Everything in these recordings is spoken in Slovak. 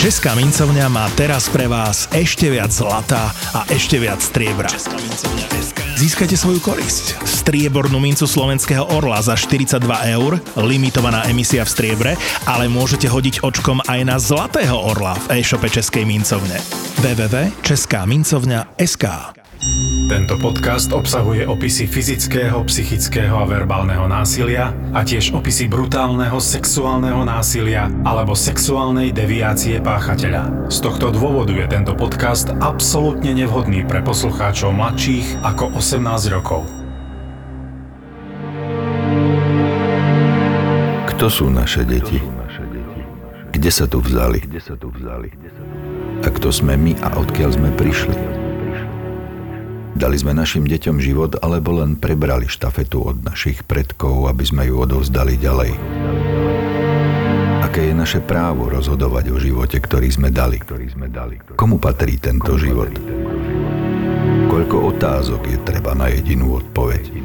Česká mincovňa má teraz pre vás ešte viac zlata a ešte viac striebra. Získajte svoju korisť. Striebornú mincu slovenského orla za 42 eur, limitovaná emisia v striebre, ale môžete hodiť očkom aj na zlatého orla v e-shope Českej mincovne. www.českámincovňa.sk Tento podcast obsahuje opisy fyzického, psychického a verbálneho násilia a tiež opisy brutálneho sexuálneho násilia alebo sexuálnej deviácie páchateľa. Z tohto dôvodu je tento podcast absolútne nevhodný pre poslucháčov mladších ako 18 rokov. Kto sú naše deti? Kde sa tu vzali? A kto sme my a odkiaľ sme prišli? Dali sme našim deťom život, alebo len prebrali štafetu od našich predkov, aby sme ju odovzdali ďalej? Aké je naše právo rozhodovať o živote, ktorý sme dali? Komu patrí tento život? Koľko otázok je treba na jedinú odpoveď?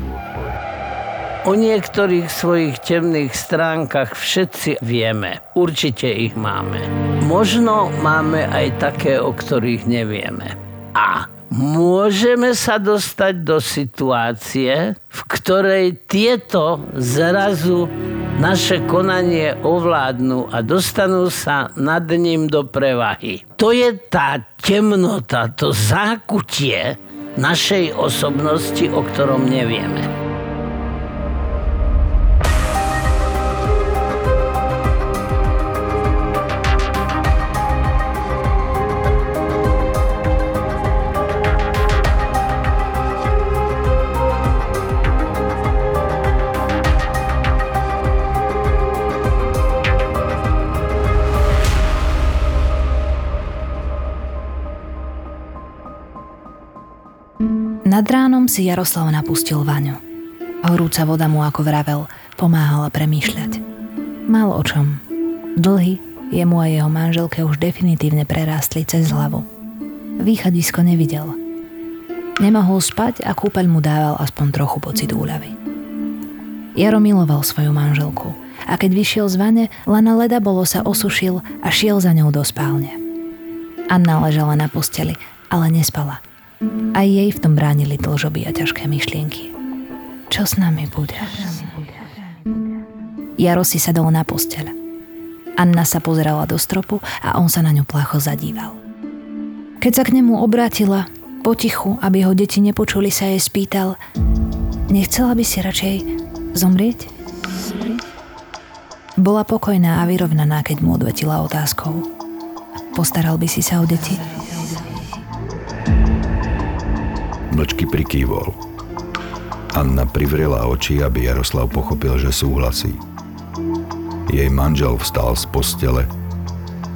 O niektorých svojich temných stránkach všetci vieme. Určite ich máme. Možno máme aj také, o ktorých nevieme. A môžeme sa dostať do situácie, v ktorej tieto zrazu naše konanie ovládnu a dostanú sa nad ním do prevahy. To je tá temnota, to zákutie našej osobnosti, o ktorom nevieme. Nad ránom si Jaroslav napustil vaňu. Horúca voda mu, ako vravel, pomáhala premýšľať. Mal o čom. Dlhy jemu a jeho manželke už definitívne prerástli cez hlavu. Východisko nevidel. Nemohol spať a kúpeľ mu dával aspoň trochu pocit úľavy. Jaro miloval svoju manželku a keď vyšiel z vane, len leda bolo sa osušil a šiel za ňou do spálne. Anna ležala na posteli, ale nespala – aj jej v tom bránili dlžoby a ťažké myšlienky. Čo s nami bude? Jaro si sadol na posteľ. Anna sa pozerala do stropu a on sa na ňu placho zadíval. Keď sa k nemu obrátila, potichu, aby ho deti nepočuli, sa jej spýtal Nechcela by si radšej zomrieť? Bola pokojná a vyrovnaná, keď mu odvetila otázkou. Postaral by si sa o deti? Mlčky prikývol. Anna privrela oči, aby Jaroslav pochopil, že súhlasí. Jej manžel vstal z postele,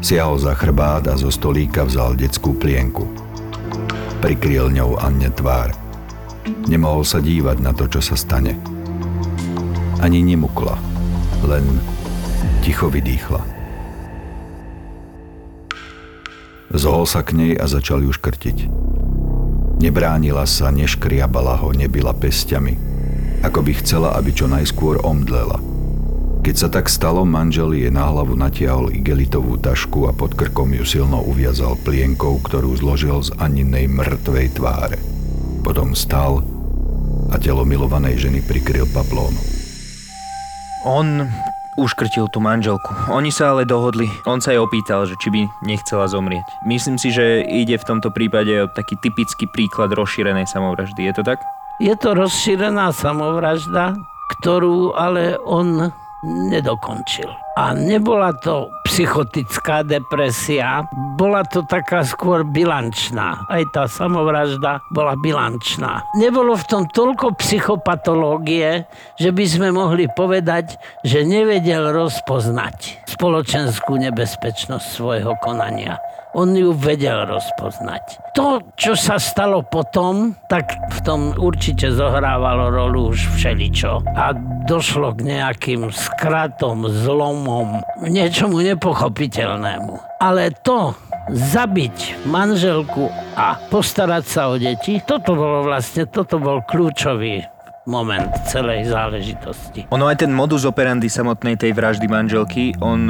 siahol za chrbát a zo stolíka vzal detskú plienku. Prikryl ňou Anne tvár. Nemohol sa dívať na to, čo sa stane. Ani nemukla, len ticho vydýchla. Zohol sa k nej a začal ju škrtiť. Nebránila sa, neškriabala ho, nebyla pestiami. Ako by chcela, aby čo najskôr omdlela. Keď sa tak stalo, manžel jej na hlavu natiahol igelitovú tašku a pod krkom ju silno uviazal plienkou, ktorú zložil z Aninej mŕtvej tváre. Potom stal a telo milovanej ženy prikryl paplónu. On uškrtil tú manželku. Oni sa ale dohodli. On sa jej opýtal, že či by nechcela zomrieť. Myslím si, že ide v tomto prípade o taký typický príklad rozšírenej samovraždy. Je to tak? Je to rozšírená samovražda, ktorú ale on nedokončil. A nebola to psychotická depresia, bola to taká skôr bilančná. Aj tá samovražda bola bilančná. Nebolo v tom toľko psychopatológie, že by sme mohli povedať, že nevedel rozpoznať spoločenskú nebezpečnosť svojho konania on ju vedel rozpoznať. To, čo sa stalo potom, tak v tom určite zohrávalo rolu už všeličo. A došlo k nejakým skratom, zlomom, niečomu nepochopiteľnému. Ale to, zabiť manželku a postarať sa o deti, toto bolo vlastne, toto bol kľúčový moment celej záležitosti. Ono aj ten modus operandi samotnej tej vraždy manželky, on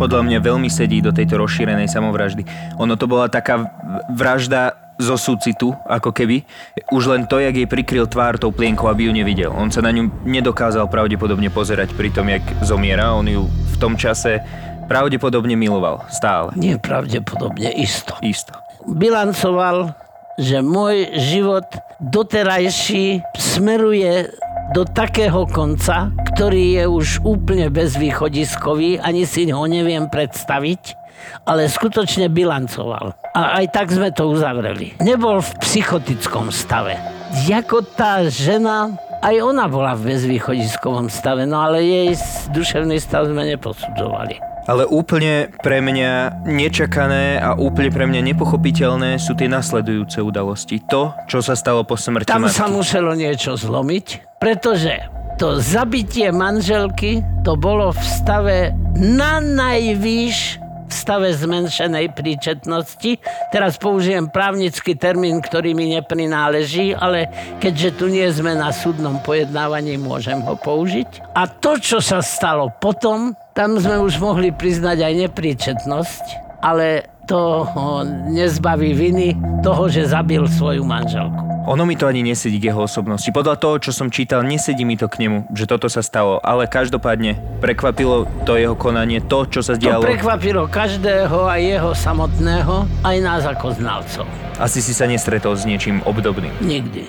podľa mňa veľmi sedí do tejto rozšírenej samovraždy. Ono to bola taká vražda zo súcitu, ako keby. Už len to, jak jej prikryl tvár tou plienkou, aby ju nevidel. On sa na ňu nedokázal pravdepodobne pozerať pri tom, jak zomiera. On ju v tom čase pravdepodobne miloval. Stále. Nie pravdepodobne, isto. Isto. Bilancoval, že môj život doterajší smeruje do takého konca, ktorý je už úplne bezvýchodiskový, ani si ho neviem predstaviť, ale skutočne bilancoval. A aj tak sme to uzavreli. Nebol v psychotickom stave. Jako tá žena, aj ona bola v bezvýchodiskovom stave, no ale jej duševný stav sme neposudzovali. Ale úplne pre mňa nečakané a úplne pre mňa nepochopiteľné sú tie nasledujúce udalosti. To, čo sa stalo po smrti Tam matky. sa muselo niečo zlomiť, pretože to zabitie manželky to bolo v stave na najvýš v stave zmenšenej príčetnosti. Teraz použijem právnický termín, ktorý mi neprináleží, ale keďže tu nie sme na súdnom pojednávaní, môžem ho použiť. A to, čo sa stalo potom, tam sme už mohli priznať aj nepríčetnosť, ale to ho nezbaví viny toho, že zabil svoju manželku. Ono mi to ani nesedí k jeho osobnosti. Podľa toho, čo som čítal, nesedí mi to k nemu, že toto sa stalo. Ale každopádne prekvapilo to jeho konanie, to, čo sa To dialo. prekvapilo každého, aj jeho samotného, aj nás ako znalcov. Asi si sa nestretol s niečím obdobným. Nikdy.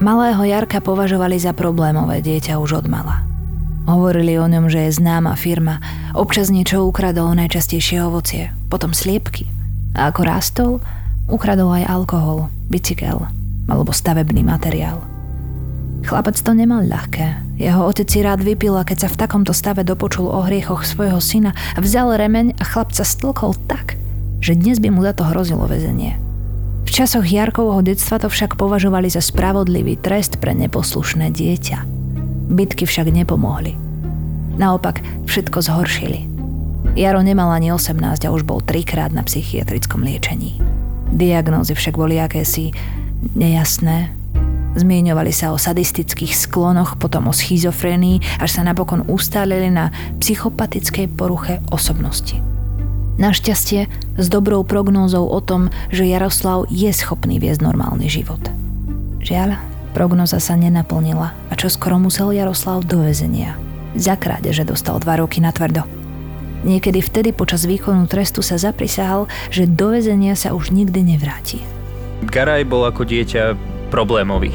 Malého Jarka považovali za problémové dieťa už od mala. Hovorili o ňom, že je známa firma, občas niečo ukradol, najčastejšie ovocie, potom sliepky. A ako rástol, ukradol aj alkohol, bicykel alebo stavebný materiál. Chlapec to nemal ľahké. Jeho otec si rád vypil a keď sa v takomto stave dopočul o hriechoch svojho syna, vzal remeň a chlapca stlkol tak, že dnes by mu za to hrozilo väzenie. V časoch Jarkovho detstva to však považovali za spravodlivý trest pre neposlušné dieťa. Bitky však nepomohli. Naopak, všetko zhoršili. Jaro nemal ani 18 a už bol trikrát na psychiatrickom liečení. Diagnózy však boli akési nejasné. Zmieňovali sa o sadistických sklonoch, potom o schizofrénii, až sa napokon ustálili na psychopatickej poruche osobnosti. Našťastie s dobrou prognózou o tom, že Jaroslav je schopný viesť normálny život. Žiaľ, prognoza sa nenaplnila a čo skoro musel Jaroslav do väzenia. Za krádeže dostal dva roky na tvrdo. Niekedy vtedy počas výkonu trestu sa zaprisahal, že do väzenia sa už nikdy nevráti. Garaj bol ako dieťa problémový.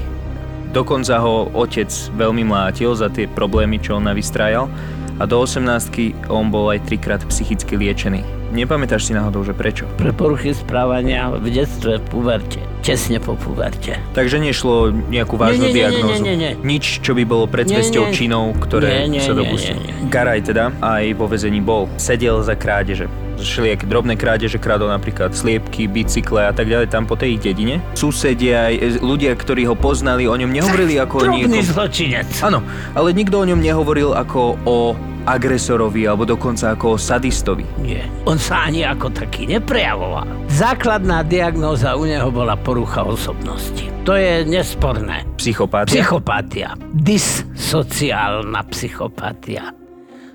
Dokonca ho otec veľmi mlátil za tie problémy, čo on navystrájal a do 18 on bol aj trikrát psychicky liečený. Nepamätáš si náhodou, že prečo? Pre poruchy správania v detstve, v puverte. Tesne po puverte. Takže nešlo nejakú vážnu Nie, nie, nie, nie, diagnózu. nie, nie. Nič, čo by bolo predsvesťou Nie, nie. činov, ktoré Nie, nie, sa nie, dopustil. nie, nie. Garaj teda aj vo vezení bol. Sedel za krádeže. Všelijaké drobné krádeže kradol napríklad sliepky, bicykle a tak ďalej tam po tej dedine. Susedia aj e, ľudia, ktorí ho poznali, o ňom nehovorili ako o niekom... zločinec. Áno, ale nikto o ňom nehovoril ako o agresorovi alebo dokonca ako o sadistovi. Nie. On sa ani ako taký neprejavoval. Základná diagnóza u neho bola porucha osobnosti. To je nesporné. Psychopátia. Psychopatia. Dyssociálna psychopatia.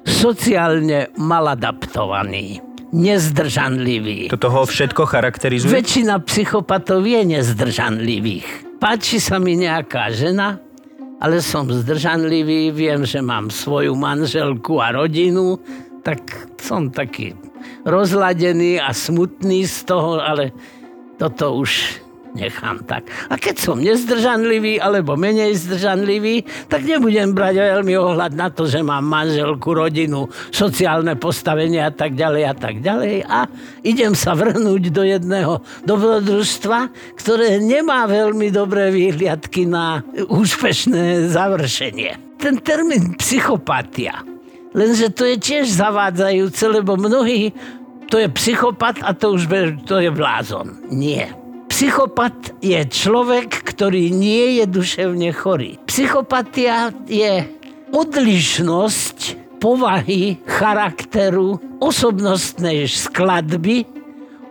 Sociálne maladaptovaný. Nezdržanlivý. Toto ho všetko charakterizuje? Väčšina psychopatov je nezdržanlivých. Páči sa mi nejaká žena, ale som zdržanlivý, viem, že mám svoju manželku a rodinu, tak som taký rozladený a smutný z toho, ale toto už nechám tak. A keď som nezdržanlivý alebo menej zdržanlivý, tak nebudem brať veľmi ohľad na to, že mám manželku, rodinu, sociálne postavenie a tak ďalej a tak ďalej a idem sa vrhnúť do jedného dobrodružstva, ktoré nemá veľmi dobré výhliadky na úspešné završenie. Ten termín psychopatia, lenže to je tiež zavádzajúce, lebo mnohí to je psychopat a to už to je blázon. Nie. Psychopat je človek, ktorý nie je duševne chorý. Psychopatia je odlišnosť povahy, charakteru, osobnostnej skladby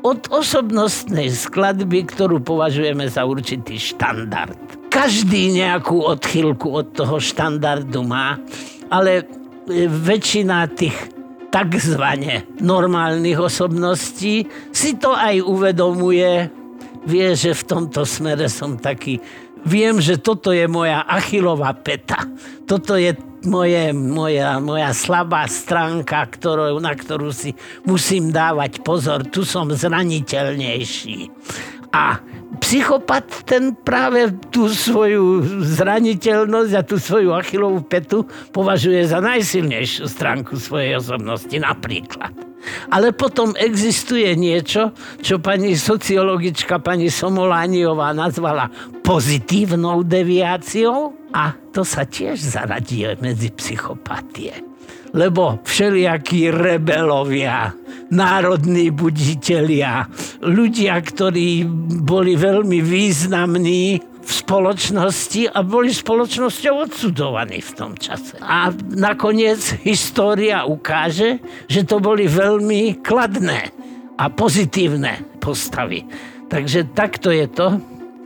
od osobnostnej skladby, ktorú považujeme za určitý štandard. každý nejakú odchylku od toho štandardu má, ale e, väčšina tých takzvané normálnych osobností si to aj uvedomuje, vie, že v tomto smere som taký viem, že toto je moja achilová peta. Toto je moje, moja, moja slabá stránka, ktorú, na ktorú si musím dávať pozor. Tu som zraniteľnejší. A psychopat ten práve tú svoju zraniteľnosť a tú svoju achilovú petu považuje za najsilnejšiu stránku svojej osobnosti napríklad. Ale potom existuje niečo, čo pani sociologička pani Somolániová nazvala pozitívnou deviáciou a to sa tiež zaradí medzi psychopatie. Lebo všelijakí rebelovia, národní buditelia, ľudia, ktorí boli veľmi významní v spoločnosti a boli spoločnosťou odsudovaní v tom čase. A nakoniec história ukáže, že to boli veľmi kladné a pozitívne postavy. Takže takto je to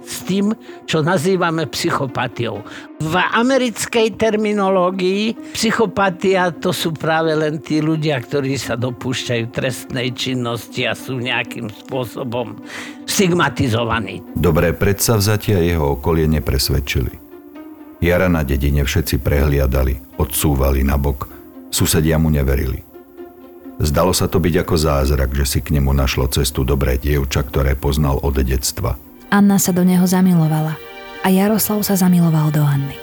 s tým, čo nazývame psychopatiou. V americkej terminológii psychopatia to sú práve len tí ľudia, ktorí sa dopúšťajú trestnej činnosti a sú nejakým spôsobom stigmatizovaní. Dobré predsavzatia jeho okolie nepresvedčili. Jara na dedine všetci prehliadali, odsúvali na bok, susedia mu neverili. Zdalo sa to byť ako zázrak, že si k nemu našlo cestu dobré dievča, ktoré poznal od detstva – Anna sa do neho zamilovala a Jaroslav sa zamiloval do Anny.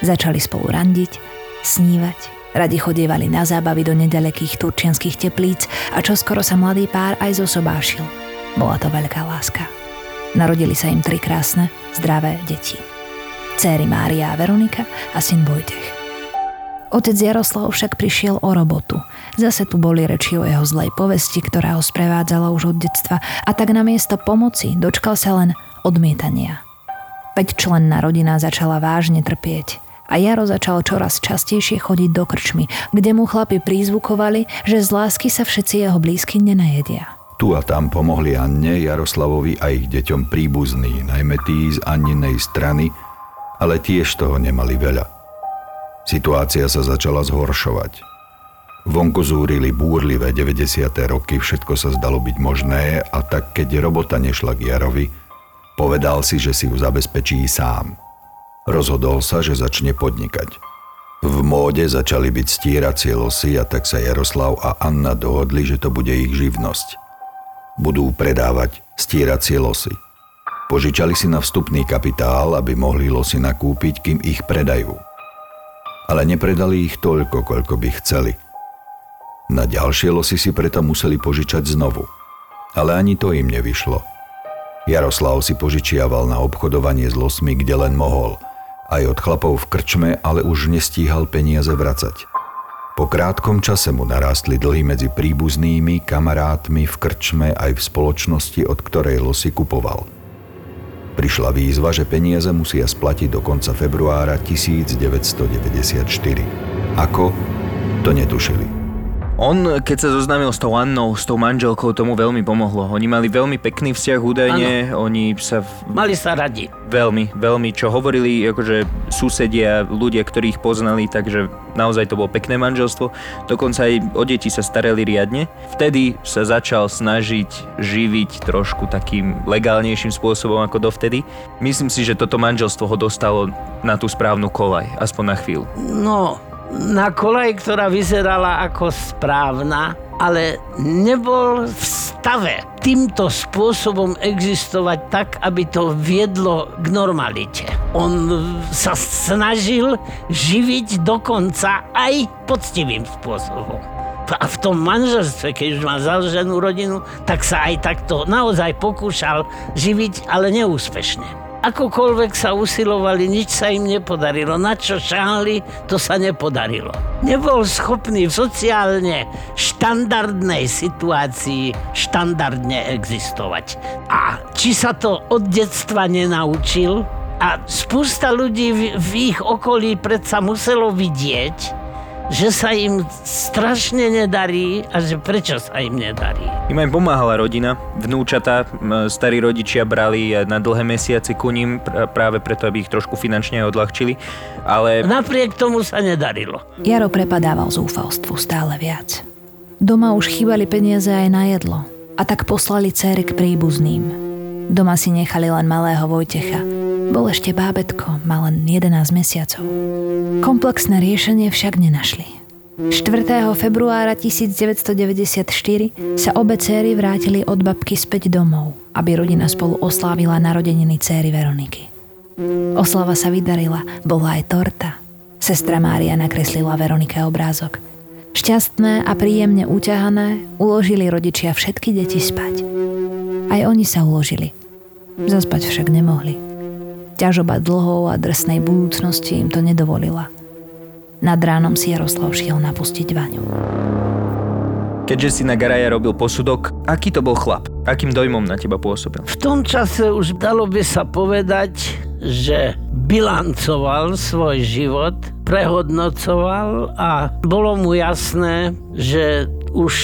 Začali spolu randiť, snívať, radi chodievali na zábavy do nedalekých turčianských teplíc a čoskoro sa mladý pár aj zosobášil. Bola to veľká láska. Narodili sa im tri krásne, zdravé deti. Céry Mária a Veronika a syn Vojtech. Otec Jaroslav však prišiel o robotu. Zase tu boli reči o jeho zlej povesti, ktorá ho sprevádzala už od detstva a tak na miesto pomoci dočkal sa len odmietania. členná rodina začala vážne trpieť a Jaro začal čoraz častejšie chodiť do krčmy, kde mu chlapi prízvukovali, že z lásky sa všetci jeho blízky nenajedia. Tu a tam pomohli Anne, Jaroslavovi a ich deťom príbuzní, najmä tí z Anninej strany, ale tiež toho nemali veľa. Situácia sa začala zhoršovať. Vonku zúrili búrlivé 90. roky, všetko sa zdalo byť možné a tak keď robota nešla k Jarovi, povedal si, že si ju zabezpečí sám. Rozhodol sa, že začne podnikať. V móde začali byť stieracie losy a tak sa Jaroslav a Anna dohodli, že to bude ich živnosť. Budú predávať stieracie losy. Požičali si na vstupný kapitál, aby mohli losy nakúpiť, kým ich predajú ale nepredali ich toľko, koľko by chceli. Na ďalšie losy si preto museli požičať znovu. Ale ani to im nevyšlo. Jaroslav si požičiaval na obchodovanie s losmi, kde len mohol. Aj od chlapov v krčme, ale už nestíhal peniaze vracať. Po krátkom čase mu narástli dlhy medzi príbuznými, kamarátmi v krčme aj v spoločnosti, od ktorej losy kupoval – Prišla výzva, že peniaze musia splatiť do konca februára 1994. Ako? To netušili. On, keď sa zoznámil s tou Annou, s tou manželkou, tomu veľmi pomohlo. Oni mali veľmi pekný vzťah údajne, ano. oni sa... V... Mali sa radi. Veľmi, veľmi, čo hovorili akože susedia, ľudia, ktorí ich poznali, takže naozaj to bolo pekné manželstvo. Dokonca aj o deti sa starali riadne. Vtedy sa začal snažiť živiť trošku takým legálnejším spôsobom ako dovtedy. Myslím si, že toto manželstvo ho dostalo na tú správnu kolaj, aspoň na chvíľu. No, na kolaj, ktorá vyzerala ako správna, ale nebol v stave týmto spôsobom existovať tak, aby to viedlo k normalite. On sa snažil živiť dokonca aj poctivým spôsobom. A v tom manželstve, keď už má založenú rodinu, tak sa aj takto naozaj pokúšal živiť, ale neúspešne. Akokoľvek sa usilovali, nič sa im nepodarilo. Na čo šahali, to sa nepodarilo. Nebol schopný v sociálne štandardnej situácii štandardne existovať. A či sa to od detstva nenaučil, a spústa ľudí v, v ich okolí predsa muselo vidieť, že sa im strašne nedarí a že prečo sa im nedarí. Im aj pomáhala rodina, vnúčata, starí rodičia brali na dlhé mesiace ku ním práve preto, aby ich trošku finančne odľahčili, ale... Napriek tomu sa nedarilo. Jaro prepadával zúfalstvu stále viac. Doma už chýbali peniaze aj na jedlo a tak poslali céry k príbuzným. Doma si nechali len malého Vojtecha. Bol ešte bábetko, mal len 11 mesiacov. Komplexné riešenie však nenašli. 4. februára 1994 sa obe céry vrátili od babky späť domov, aby rodina spolu oslávila narodeniny céry Veroniky. Oslava sa vydarila, bola aj torta. Sestra Mária nakreslila Veronike obrázok – Šťastné a príjemne uťahané uložili rodičia všetky deti spať. Aj oni sa uložili. Zaspať však nemohli. Ťažoba dlhou a drsnej budúcnosti im to nedovolila. Nad ránom si Jaroslav šiel napustiť Vaňu. Keďže si na Garaja robil posudok, aký to bol chlap? Akým dojmom na teba pôsobil? V tom čase už dalo by sa povedať, že bilancoval svoj život, prehodnocoval a bolo mu jasné, že už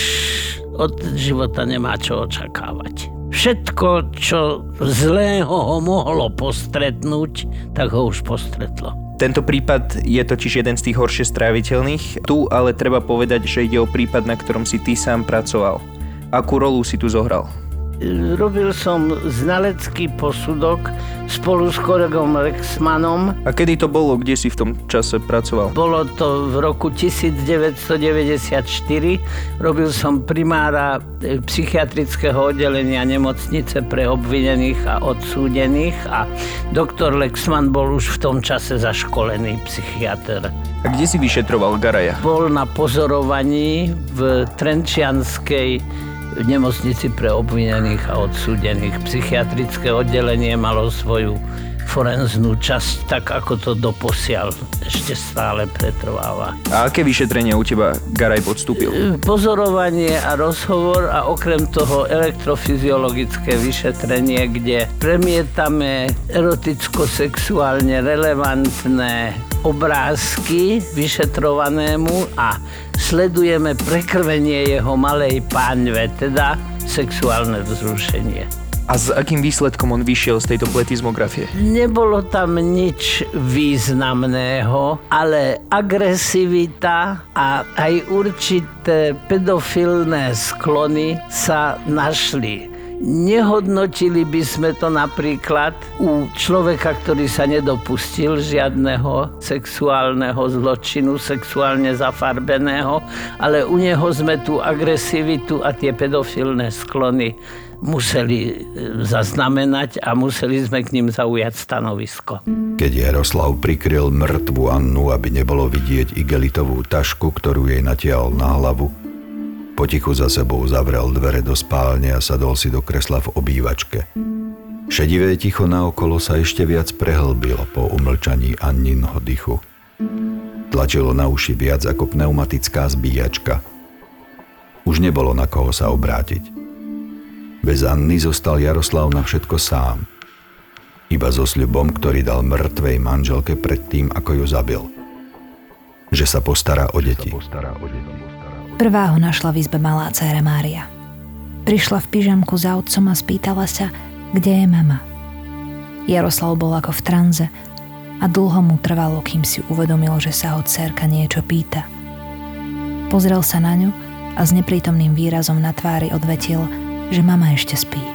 od života nemá čo očakávať. Všetko, čo zlého ho mohlo postretnúť, tak ho už postretlo. Tento prípad je totiž jeden z tých horšie stráviteľných. Tu ale treba povedať, že ide o prípad, na ktorom si ty sám pracoval. Akú rolu si tu zohral? Robil som znalecký posudok spolu s kolegom Rexmanom. A kedy to bolo? Kde si v tom čase pracoval? Bolo to v roku 1994. Robil som primára e, psychiatrického oddelenia nemocnice pre obvinených a odsúdených a doktor Lexman bol už v tom čase zaškolený psychiatr. A kde si vyšetroval Garaja? Bol na pozorovaní v Trenčianskej v nemocnici pre obvinených a odsúdených. Psychiatrické oddelenie malo svoju forenznú časť, tak ako to doposiaľ ešte stále pretrváva. A aké vyšetrenie u teba Garaj podstúpil? Pozorovanie a rozhovor a okrem toho elektrofyziologické vyšetrenie, kde premietame eroticko-sexuálne relevantné obrázky vyšetrovanému a sledujeme prekrvenie jeho malej páňve, teda sexuálne vzrušenie. A s akým výsledkom on vyšiel z tejto pletizmografie? Nebolo tam nič významného, ale agresivita a aj určité pedofilné sklony sa našli. Nehodnotili by sme to napríklad u človeka, ktorý sa nedopustil žiadneho sexuálneho zločinu, sexuálne zafarbeného, ale u neho sme tú agresivitu a tie pedofilné sklony museli e, zaznamenať a museli sme k ním zaujať stanovisko. Keď Jaroslav prikryl mŕtvu Annu, aby nebolo vidieť igelitovú tašku, ktorú jej natiahol na hlavu, potichu za sebou zavrel dvere do spálne a sadol si do kresla v obývačke. Šedivé ticho naokolo sa ešte viac prehlbilo po umlčaní Anninho dychu. Tlačilo na uši viac ako pneumatická zbíjačka. Už nebolo na koho sa obrátiť. Bez Anny zostal Jaroslav na všetko sám. Iba so sľubom, ktorý dal mŕtvej manželke pred tým, ako ju zabil. Že sa postará o deti. Prvá ho našla v izbe malá dcéra Mária. Prišla v pyžamku za otcom a spýtala sa, kde je mama. Jaroslav bol ako v tranze a dlho mu trvalo, kým si uvedomil, že sa ho dcerka niečo pýta. Pozrel sa na ňu a s neprítomným výrazom na tvári odvetil – že mama ešte spí.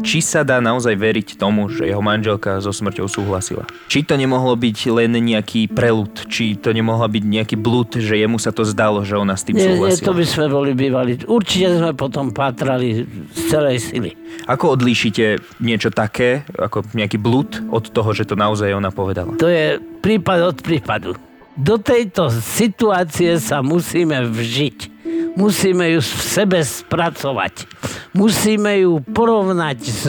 Či sa dá naozaj veriť tomu, že jeho manželka so smrťou súhlasila? Či to nemohlo byť len nejaký prelud? Či to nemohla byť nejaký blúd, že jemu sa to zdalo, že ona s tým nie, súhlasila? Nie, to by sme boli bývali. Určite sme potom pátrali z celej sily. Ako odlíšite niečo také, ako nejaký blúd, od toho, že to naozaj ona povedala? To je prípad od prípadu. Do tejto situácie sa musíme vžiť musíme ju v sebe spracovať. Musíme ju porovnať s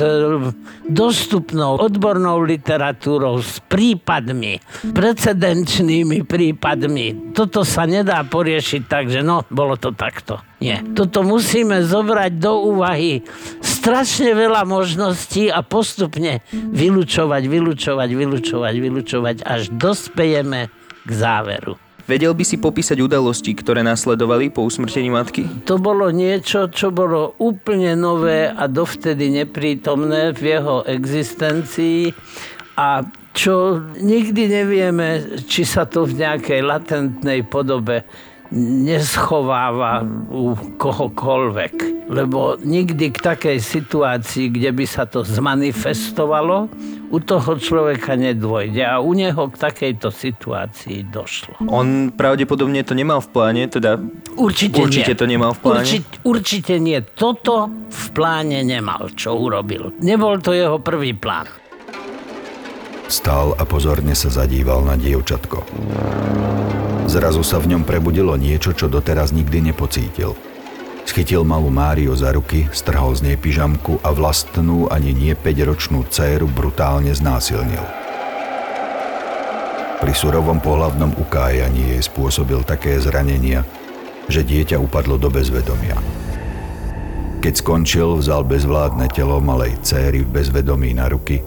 dostupnou odbornou literatúrou, s prípadmi, precedenčnými prípadmi. Toto sa nedá poriešiť tak, že no, bolo to takto. Nie. Toto musíme zobrať do úvahy strašne veľa možností a postupne vylúčovať, vylúčovať, vylúčovať, vylúčovať, až dospejeme k záveru. Vedel by si popísať udalosti, ktoré nasledovali po usmrtení matky? To bolo niečo, čo bolo úplne nové a dovtedy neprítomné v jeho existencii a čo nikdy nevieme, či sa to v nejakej latentnej podobe neschováva u kohokoľvek. Lebo nikdy k takej situácii, kde by sa to zmanifestovalo, u toho človeka nedôjde. A u neho k takejto situácii došlo. On pravdepodobne to nemal v pláne, teda Určite, určite nie. to nemal v pláne. Určite, určite nie. Toto v pláne nemal, čo urobil. Nebol to jeho prvý plán. Stál a pozorne sa zadíval na dievčatko. Zrazu sa v ňom prebudilo niečo, čo doteraz nikdy nepocítil. Schytil malú Máriu za ruky, strhol z nej pyžamku a vlastnú ani nie 5-ročnú dceru brutálne znásilnil. Pri surovom pohlavnom ukájaní jej spôsobil také zranenia, že dieťa upadlo do bezvedomia. Keď skončil, vzal bezvládne telo malej céry v bezvedomí na ruky,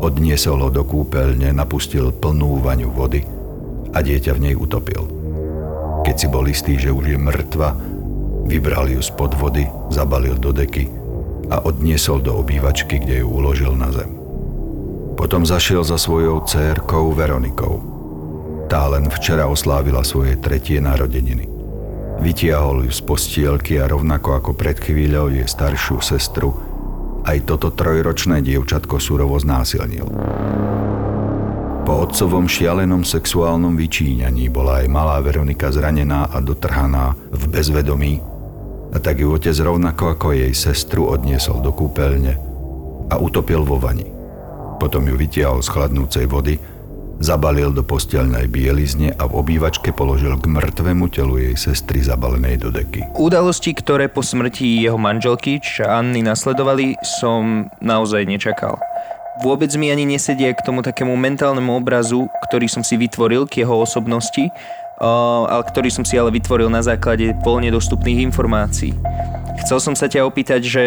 odniesol ho do kúpeľne, napustil plnú vaňu vody a dieťa v nej utopil. Keď si bol istý, že už je mŕtva, vybral ju spod vody, zabalil do deky a odniesol do obývačky, kde ju uložil na zem. Potom zašiel za svojou cérkou Veronikou. Tá len včera oslávila svoje tretie narodeniny. Vytiahol ju z postielky a rovnako ako pred chvíľou je staršiu sestru, aj toto trojročné dievčatko surovo znásilnil. Po otcovom šialenom sexuálnom vyčíňaní bola aj malá Veronika zranená a dotrhaná v bezvedomí a tak ju otec rovnako ako jej sestru odniesol do kúpeľne a utopil vo vani. Potom ju vytiahol z chladnúcej vody Zabalil do postelnej bielizne a v obývačke položil k mŕtvemu telu jej sestry zabalenej do deky. Udalosti, ktoré po smrti jeho manželky, Anny nasledovali, som naozaj nečakal. Vôbec mi ani nesedia k tomu takému mentálnemu obrazu, ktorý som si vytvoril k jeho osobnosti, ale ktorý som si ale vytvoril na základe voľne dostupných informácií. Chcel som sa ťa opýtať, že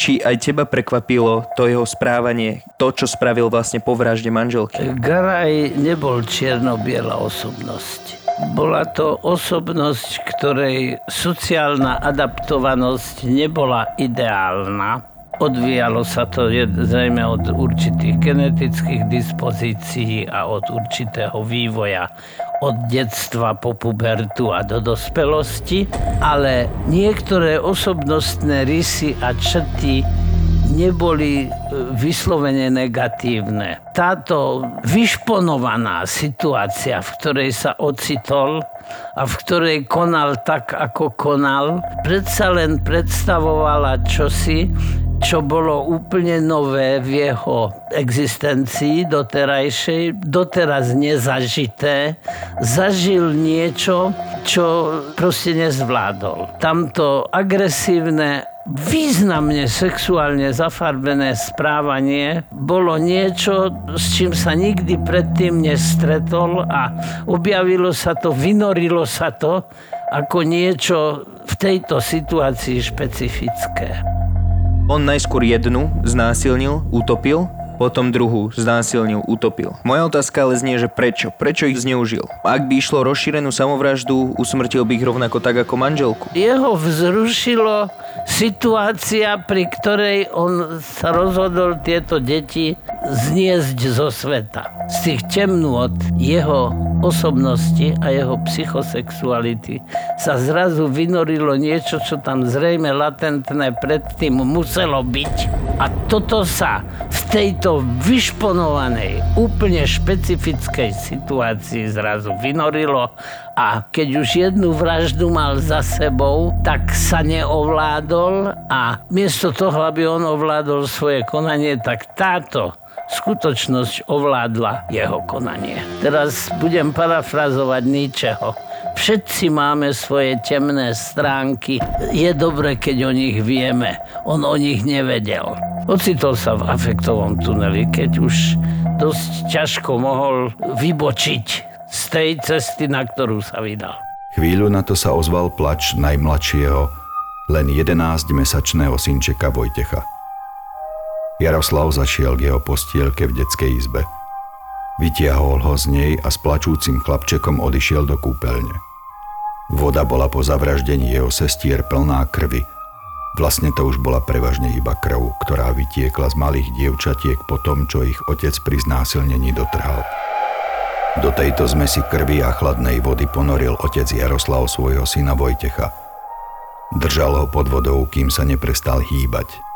či aj teba prekvapilo to jeho správanie, to, čo spravil vlastne po vražde manželky? Garaj nebol čierno-biela osobnosť. Bola to osobnosť, ktorej sociálna adaptovanosť nebola ideálna. Odvíjalo sa to zrejme od určitých genetických dispozícií a od určitého vývoja od detstva po pubertu a do dospelosti, ale niektoré osobnostné rysy a črty neboli e, vyslovene negatívne. Táto vyšponovaná situácia, v ktorej sa ocitol a v ktorej konal tak, ako konal, predsa len predstavovala čosi, čo bolo úplne nové v jeho existencii doterajšej, doteraz nezažité, zažil niečo, čo proste nezvládol. Tamto agresívne významne sexuálne zafarbené správanie bolo niečo, s čím sa nikdy predtým nestretol a objavilo sa to, vynorilo sa to ako niečo v tejto situácii špecifické. On najskôr jednu znásilnil, utopil, potom druhú znásilnil, utopil. Moja otázka ale znie, že prečo? Prečo ich zneužil? Ak by išlo rozšírenú samovraždu, usmrtil by ich rovnako tak ako manželku. Jeho vzrušilo situácia, pri ktorej on sa rozhodol tieto deti zniesť zo sveta. Z tých temnôt jeho osobnosti a jeho psychosexuality sa zrazu vynorilo niečo, čo tam zrejme latentné predtým muselo byť. A toto sa v tejto vyšponovanej, úplne špecifickej situácii zrazu vynorilo a keď už jednu vraždu mal za sebou, tak sa neovládol a miesto toho, aby on ovládol svoje konanie, tak táto skutočnosť ovládla jeho konanie. Teraz budem parafrazovať Nietzscheho. Všetci máme svoje temné stránky. Je dobre, keď o nich vieme. On o nich nevedel. Ocitol sa v afektovom tuneli, keď už dosť ťažko mohol vybočiť z tej cesty, na ktorú sa vydal. Chvíľu na to sa ozval plač najmladšieho, len 11-mesačného synčeka Vojtecha. Jaroslav zašiel k jeho postielke v detskej izbe. Vytiahol ho z nej a s plačúcim chlapčekom odišiel do kúpeľne. Voda bola po zavraždení jeho sestier plná krvi. Vlastne to už bola prevažne iba krv, ktorá vytiekla z malých dievčatiek po tom, čo ich otec pri znásilnení dotrhal. Do tejto zmesi krvi a chladnej vody ponoril otec Jaroslav svojho syna Vojtecha. Držal ho pod vodou, kým sa neprestal hýbať.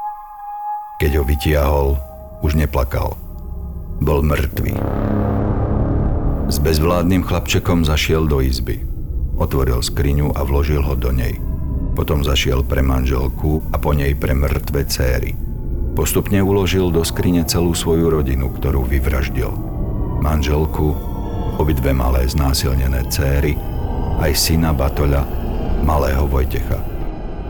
Keď ho vytiahol, už neplakal. Bol mŕtvý. S bezvládnym chlapčekom zašiel do izby. Otvoril skriňu a vložil ho do nej. Potom zašiel pre manželku a po nej pre mŕtve céry. Postupne uložil do skrine celú svoju rodinu, ktorú vyvraždil. Manželku, obidve malé znásilnené céry, aj syna Batoľa, malého Vojtecha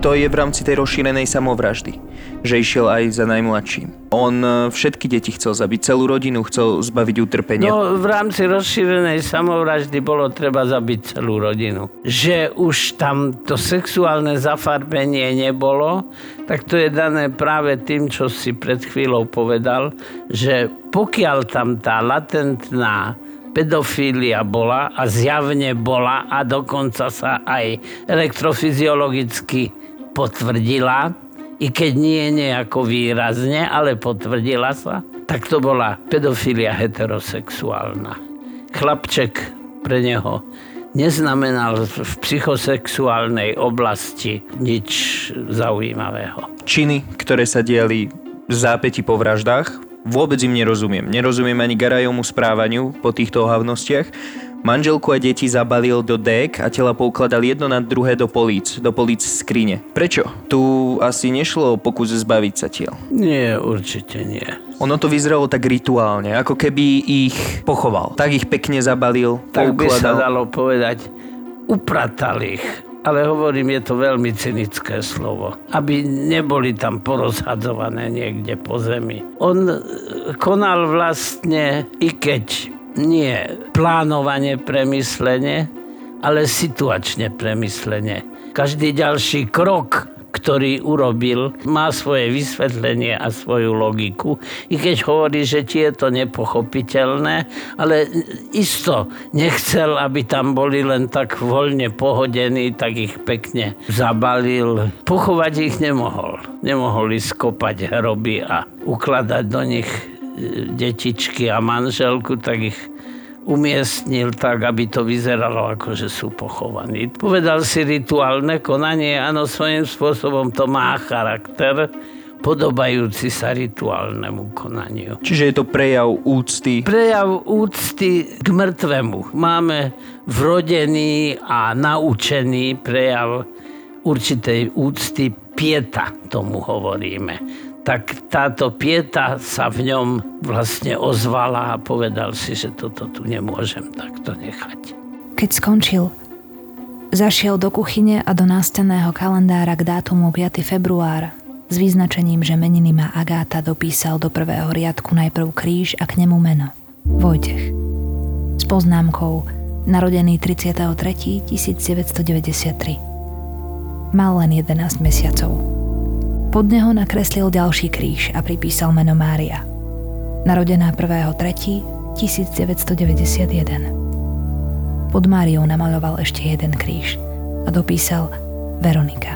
to je v rámci tej rozšírenej samovraždy, že išiel aj za najmladším. On e, všetky deti chcel zabiť, celú rodinu chcel zbaviť utrpenia. No, v rámci rozšírenej samovraždy bolo treba zabiť celú rodinu. Že už tam to sexuálne zafarbenie nebolo, tak to je dané práve tým, čo si pred chvíľou povedal, že pokiaľ tam tá latentná pedofília bola a zjavne bola a dokonca sa aj elektrofyziologicky potvrdila, i keď nie nejako výrazne, ale potvrdila sa, tak to bola pedofilia heterosexuálna. Chlapček pre neho neznamenal v psychosexuálnej oblasti nič zaujímavého. Činy, ktoré sa diali v zápäti po vraždách, vôbec im nerozumiem. Nerozumiem ani Garajovmu správaniu po týchto ohavnostiach Manželku a deti zabalil do dek a tela poukladal jedno na druhé do políc, do políc skrine. Prečo? Tu asi nešlo o pokus zbaviť sa tiel. Nie, určite nie. Ono to vyzeralo tak rituálne, ako keby ich pochoval. Tak ich pekne zabalil, Tak by sa dalo povedať, upratal ich ale hovorím, je to veľmi cynické slovo, aby neboli tam porozhadzované niekde po zemi. On konal vlastne, i keď nie plánovanie, premyslenie, ale situačne premyslenie. Každý ďalší krok, ktorý urobil, má svoje vysvetlenie a svoju logiku. I keď hovorí, že ti je to nepochopiteľné, ale isto nechcel, aby tam boli len tak voľne pohodení, tak ich pekne zabalil. Pochovať ich nemohol. Nemohol ísť kopať hroby a ukladať do nich detičky a manželku, tak ich umiestnil tak, aby to vyzeralo ako, že sú pochovaní. Povedal si rituálne konanie, áno, svojím spôsobom to má charakter, podobajúci sa rituálnemu konaniu. Čiže je to prejav úcty? Prejav úcty k mŕtvemu. Máme vrodený a naučený prejav určitej úcty pieta, tomu hovoríme tak táto pieta sa v ňom vlastne ozvala a povedal si, že toto tu nemôžem takto nechať. Keď skončil, zašiel do kuchyne a do nástenného kalendára k dátumu 5. február s vyznačením, že meniny má Agáta dopísal do prvého riadku najprv kríž a k nemu meno. Vojtech. S poznámkou narodený 33. 1993. Mal len 11 mesiacov. Pod neho nakreslil ďalší kríž a pripísal meno Mária. Narodená 1.3.1991. Pod Máriou namaloval ešte jeden kríž a dopísal Veronika.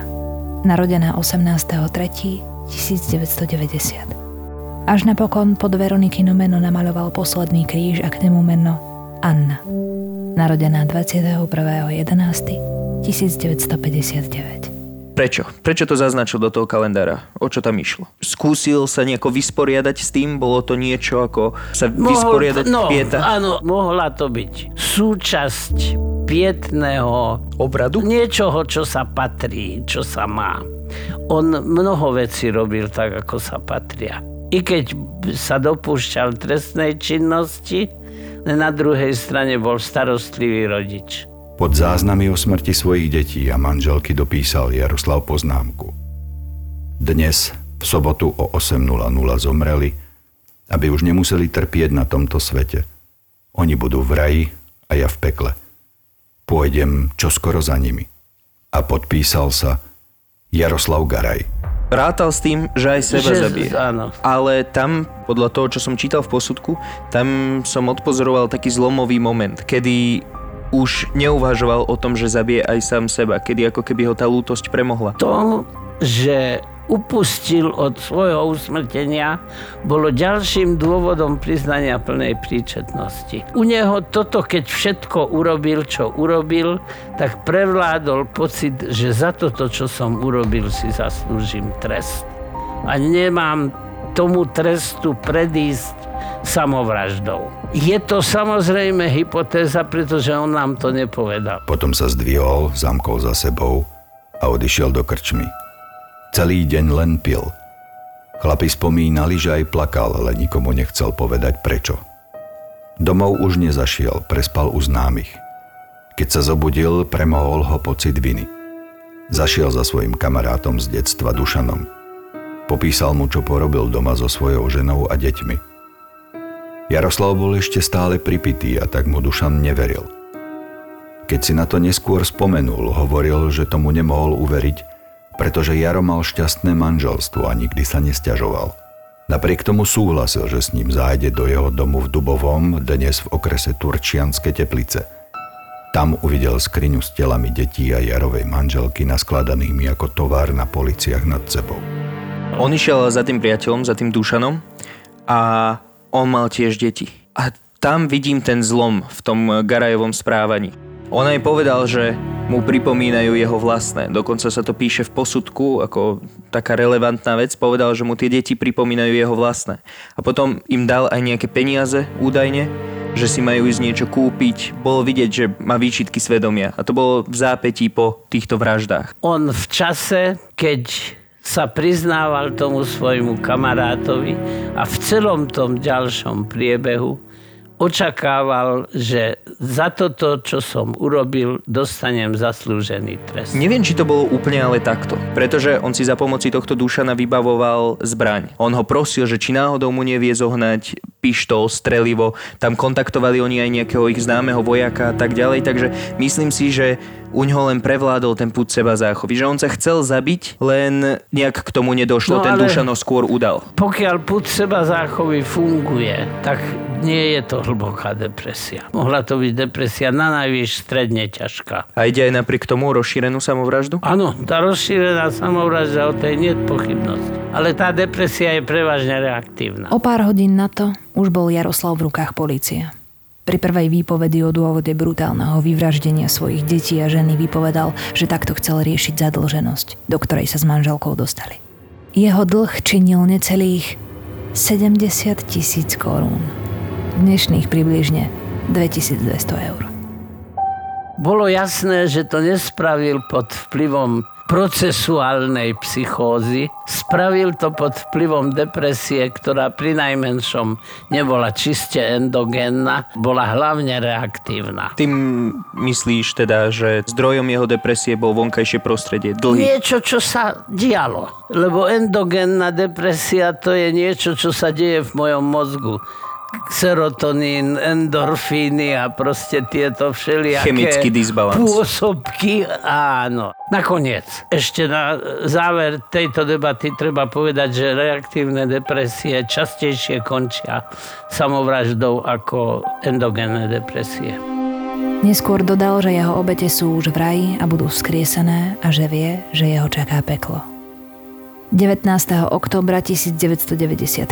Narodená 18.3.1990. Až napokon pod Veronikino meno namaloval posledný kríž a k nemu meno Anna. Narodená 21.11.1959. Prečo? Prečo to zaznačil do toho kalendára? O čo tam išlo? Skúsil sa nejako vysporiadať s tým? Bolo to niečo ako sa Mohol, vysporiadať no, pieta? Áno, mohla to byť súčasť pietného obradu? Niečoho, čo sa patrí, čo sa má. On mnoho vecí robil tak, ako sa patria. I keď sa dopúšťal trestnej činnosti, na druhej strane bol starostlivý rodič. Pod záznamy o smrti svojich detí a manželky dopísal Jaroslav poznámku. Dnes, v sobotu o 8.00 zomreli, aby už nemuseli trpieť na tomto svete. Oni budú v raji a ja v pekle. Pôjdem čoskoro za nimi. A podpísal sa Jaroslav Garaj. rátal s tým, že aj seba Že- zabije. áno. Ale tam, podľa toho, čo som čítal v posudku, tam som odpozoroval taký zlomový moment, kedy už neuvažoval o tom, že zabije aj sám seba, kedy ako keby ho tá lútosť premohla. To, že upustil od svojho usmrtenia, bolo ďalším dôvodom priznania plnej príčetnosti. U neho toto, keď všetko urobil, čo urobil, tak prevládol pocit, že za toto, čo som urobil, si zaslúžim trest. A nemám tomu trestu predísť samovraždou. Je to samozrejme hypotéza, pretože on nám to nepovedal. Potom sa zdvihol, zamkol za sebou a odišiel do krčmy. Celý deň len pil. Chlapi spomínali, že aj plakal, ale nikomu nechcel povedať prečo. Domov už nezašiel, prespal u známych. Keď sa zobudil, premohol ho pocit viny. Zašiel za svojim kamarátom z detstva Dušanom. Popísal mu, čo porobil doma so svojou ženou a deťmi. Jaroslav bol ešte stále pripitý a tak mu Dušan neveril. Keď si na to neskôr spomenul, hovoril, že tomu nemohol uveriť, pretože Jaro mal šťastné manželstvo a nikdy sa nesťažoval. Napriek tomu súhlasil, že s ním zájde do jeho domu v Dubovom, dnes v okrese Turčianske teplice. Tam uvidel skriňu s telami detí a Jarovej manželky naskladanými ako tovar na policiach nad sebou. On išiel za tým priateľom, za tým Dušanom a on mal tiež deti. A tam vidím ten zlom v tom Garajovom správaní. On aj povedal, že mu pripomínajú jeho vlastné. Dokonca sa to píše v posudku ako taká relevantná vec. Povedal, že mu tie deti pripomínajú jeho vlastné. A potom im dal aj nejaké peniaze údajne, že si majú ísť niečo kúpiť. Bolo vidieť, že má výčitky svedomia. A to bolo v zápätí po týchto vraždách. On v čase, keď sa priznával tomu svojmu kamarátovi a v celom tom ďalšom priebehu očakával, že za toto, čo som urobil, dostanem zaslúžený trest. Neviem, či to bolo úplne ale takto, pretože on si za pomoci tohto Dušana vybavoval zbraň. On ho prosil, že či náhodou mu nevie zohnať pištol, strelivo, tam kontaktovali oni aj nejakého ich známeho vojaka a tak ďalej, takže myslím si, že u ňoho len prevládol ten púd seba záchovy, že on sa chcel zabiť, len nejak k tomu nedošlo, No, ten ale- Dušan ho skôr udal. Pokiaľ púd seba záchovy funguje, tak nie je to hlboká depresia. Mohla to byť depresia na najvyš stredne ťažká. A ide aj napriek tomu o rozšírenú samovraždu? Áno, tá rozšírená samovražda o tej nie je pochybnosť. Ale tá depresia je prevažne reaktívna. O pár hodín na to už bol Jaroslav v rukách polície. Pri prvej výpovedi o dôvode brutálneho vyvraždenia svojich detí a ženy vypovedal, že takto chcel riešiť zadlženosť, do ktorej sa s manželkou dostali. Jeho dlh činil necelých 70 tisíc korún. Dnešných približne 2200 eur. Bolo jasné, že to nespravil pod vplyvom procesuálnej psychózy. Spravil to pod vplyvom depresie, ktorá pri najmenšom nebola čiste endogénna, bola hlavne reaktívna. Tým myslíš teda, že zdrojom jeho depresie bol vonkajšie prostredie, dlhy? Niečo, čo sa dialo. Lebo endogénna depresia to je niečo, čo sa deje v mojom mozgu. Serotonín, endorfíny a proste tieto všelijaké Chemický disbalans. pôsobky. Áno. Nakoniec, ešte na záver tejto debaty treba povedať, že reaktívne depresie častejšie končia samovraždou ako endogénne depresie. Neskôr dodal, že jeho obete sú už v raji a budú vzkriesené a že vie, že jeho čaká peklo. 19. oktobra 1994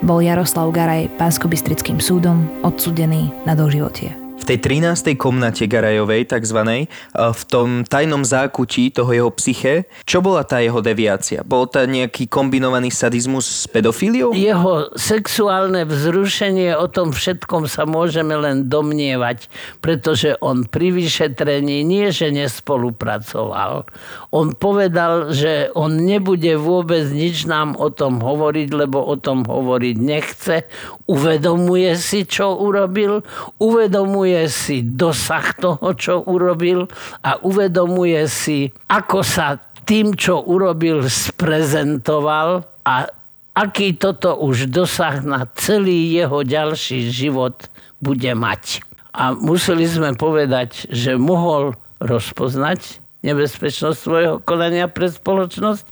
bol Jaroslav Garaj pánskobystrickým súdom odsudený na doživotie. V tej 13. komnate Garajovej, takzvanej, a v tom tajnom zákutí toho jeho psyche, čo bola tá jeho deviácia? Bol to nejaký kombinovaný sadizmus s pedofíliou? Jeho sexuálne vzrušenie, o tom všetkom sa môžeme len domnievať, pretože on pri vyšetrení nie, že nespolupracoval. On povedal, že on nebude vôbec nič nám o tom hovoriť, lebo o tom hovoriť nechce. Uvedomuje si, čo urobil, uvedomuje si dosah toho, čo urobil a uvedomuje si, ako sa tým, čo urobil, sprezentoval a aký toto už dosah na celý jeho ďalší život bude mať. A museli sme povedať, že mohol rozpoznať nebezpečnosť svojho konania pre spoločnosť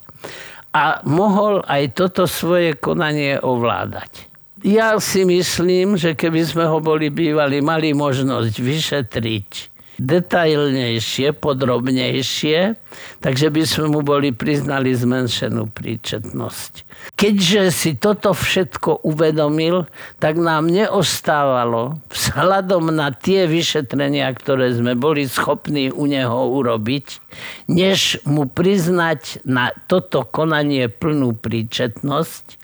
a mohol aj toto svoje konanie ovládať. Ja si myslím, že keby sme ho boli bývali, mali možnosť vyšetriť detailnejšie, podrobnejšie, takže by sme mu boli priznali zmenšenú príčetnosť. Keďže si toto všetko uvedomil, tak nám neostávalo vzhľadom na tie vyšetrenia, ktoré sme boli schopní u neho urobiť, než mu priznať na toto konanie plnú príčetnosť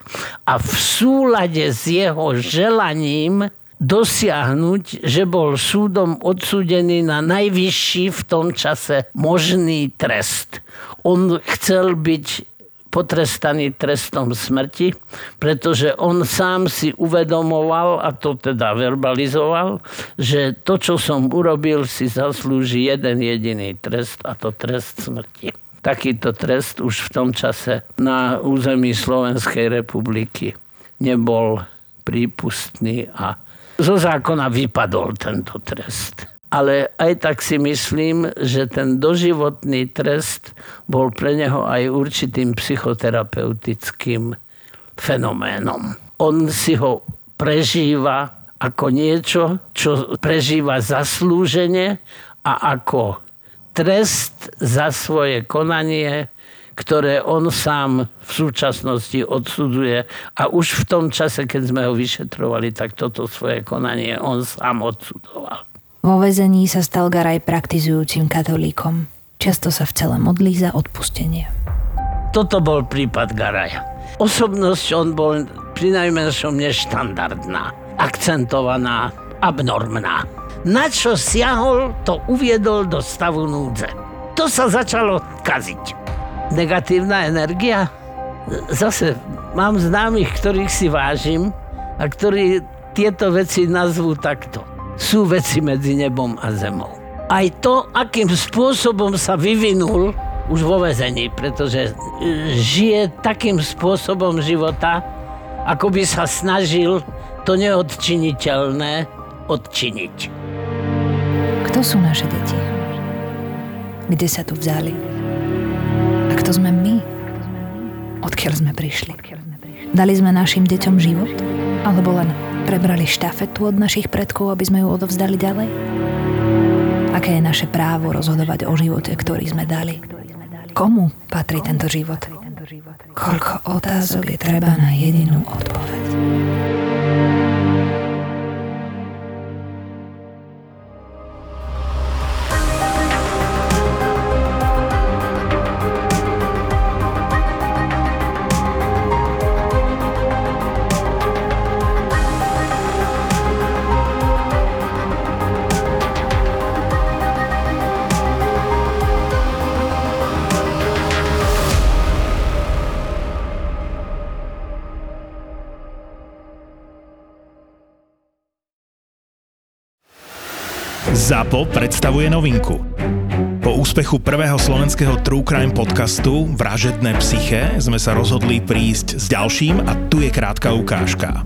a v súlade s jeho želaním dosiahnuť, že bol súdom odsúdený na najvyšší v tom čase možný trest. On chcel byť potrestaný trestom smrti, pretože on sám si uvedomoval, a to teda verbalizoval, že to, čo som urobil, si zaslúži jeden jediný trest, a to trest smrti. Takýto trest už v tom čase na území Slovenskej republiky nebol prípustný a zo zákona vypadol tento trest. Ale aj tak si myslím, že ten doživotný trest bol pre neho aj určitým psychoterapeutickým fenoménom. On si ho prežíva ako niečo, čo prežíva zaslúžene a ako trest za svoje konanie ktoré on sám v súčasnosti odsudzuje. A už v tom čase, keď sme ho vyšetrovali, tak toto svoje konanie on sám odsudzoval. Vo vezení sa stal Garaj praktizujúcim katolíkom. Často sa v celé modlí za odpustenie. Toto bol prípad Garaja. Osobnosť on bol pri najmenšom neštandardná, akcentovaná, abnormná. Na čo siahol, to uviedol do stavu núdze. To sa začalo kaziť negatívna energia. Zase mám známych, ktorých si vážim a ktorí tieto veci nazvú takto. Sú veci medzi nebom a zemou. Aj to, akým spôsobom sa vyvinul už vo vezení, pretože e, žije takým spôsobom života, ako by sa snažil to neodčiniteľné odčiniť. Kto sú naše deti? Kde sa tu vzali? Kto sme my? Odkiaľ sme prišli? Dali sme našim deťom život? Alebo len prebrali štafetu od našich predkov, aby sme ju odovzdali ďalej? Aké je naše právo rozhodovať o živote, ktorý sme dali? Komu patrí tento život? Koľko otázok je treba na jedinú odpoveď? ZAPO predstavuje novinku. Po úspechu prvého slovenského True Crime podcastu Vražedné psyché sme sa rozhodli prísť s ďalším a tu je krátka ukážka.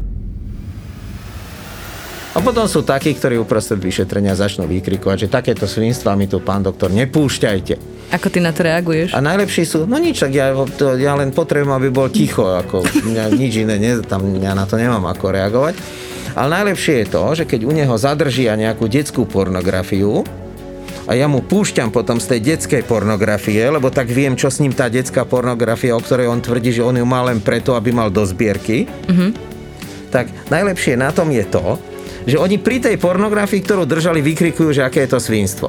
A potom sú takí, ktorí uprostred vyšetrenia začnú vykrikovať, že takéto svinstva mi tu, pán doktor, nepúšťajte. Ako ty na to reaguješ? A najlepší sú, no nič, tak ja, to, ja len potrebujem, aby bol ticho, ako mňa, nič iné, ne, tam ja na to nemám ako reagovať. Ale najlepšie je to, že keď u neho zadržia nejakú detskú pornografiu, a ja mu púšťam potom z tej detskej pornografie, lebo tak viem, čo s ním tá detská pornografia, o ktorej on tvrdí, že on ju má len preto, aby mal do zbierky, mm-hmm. tak najlepšie na tom je to, že oni pri tej pornografii, ktorú držali, vykrikujú, že aké je to svinstvo.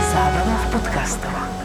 Подкастова.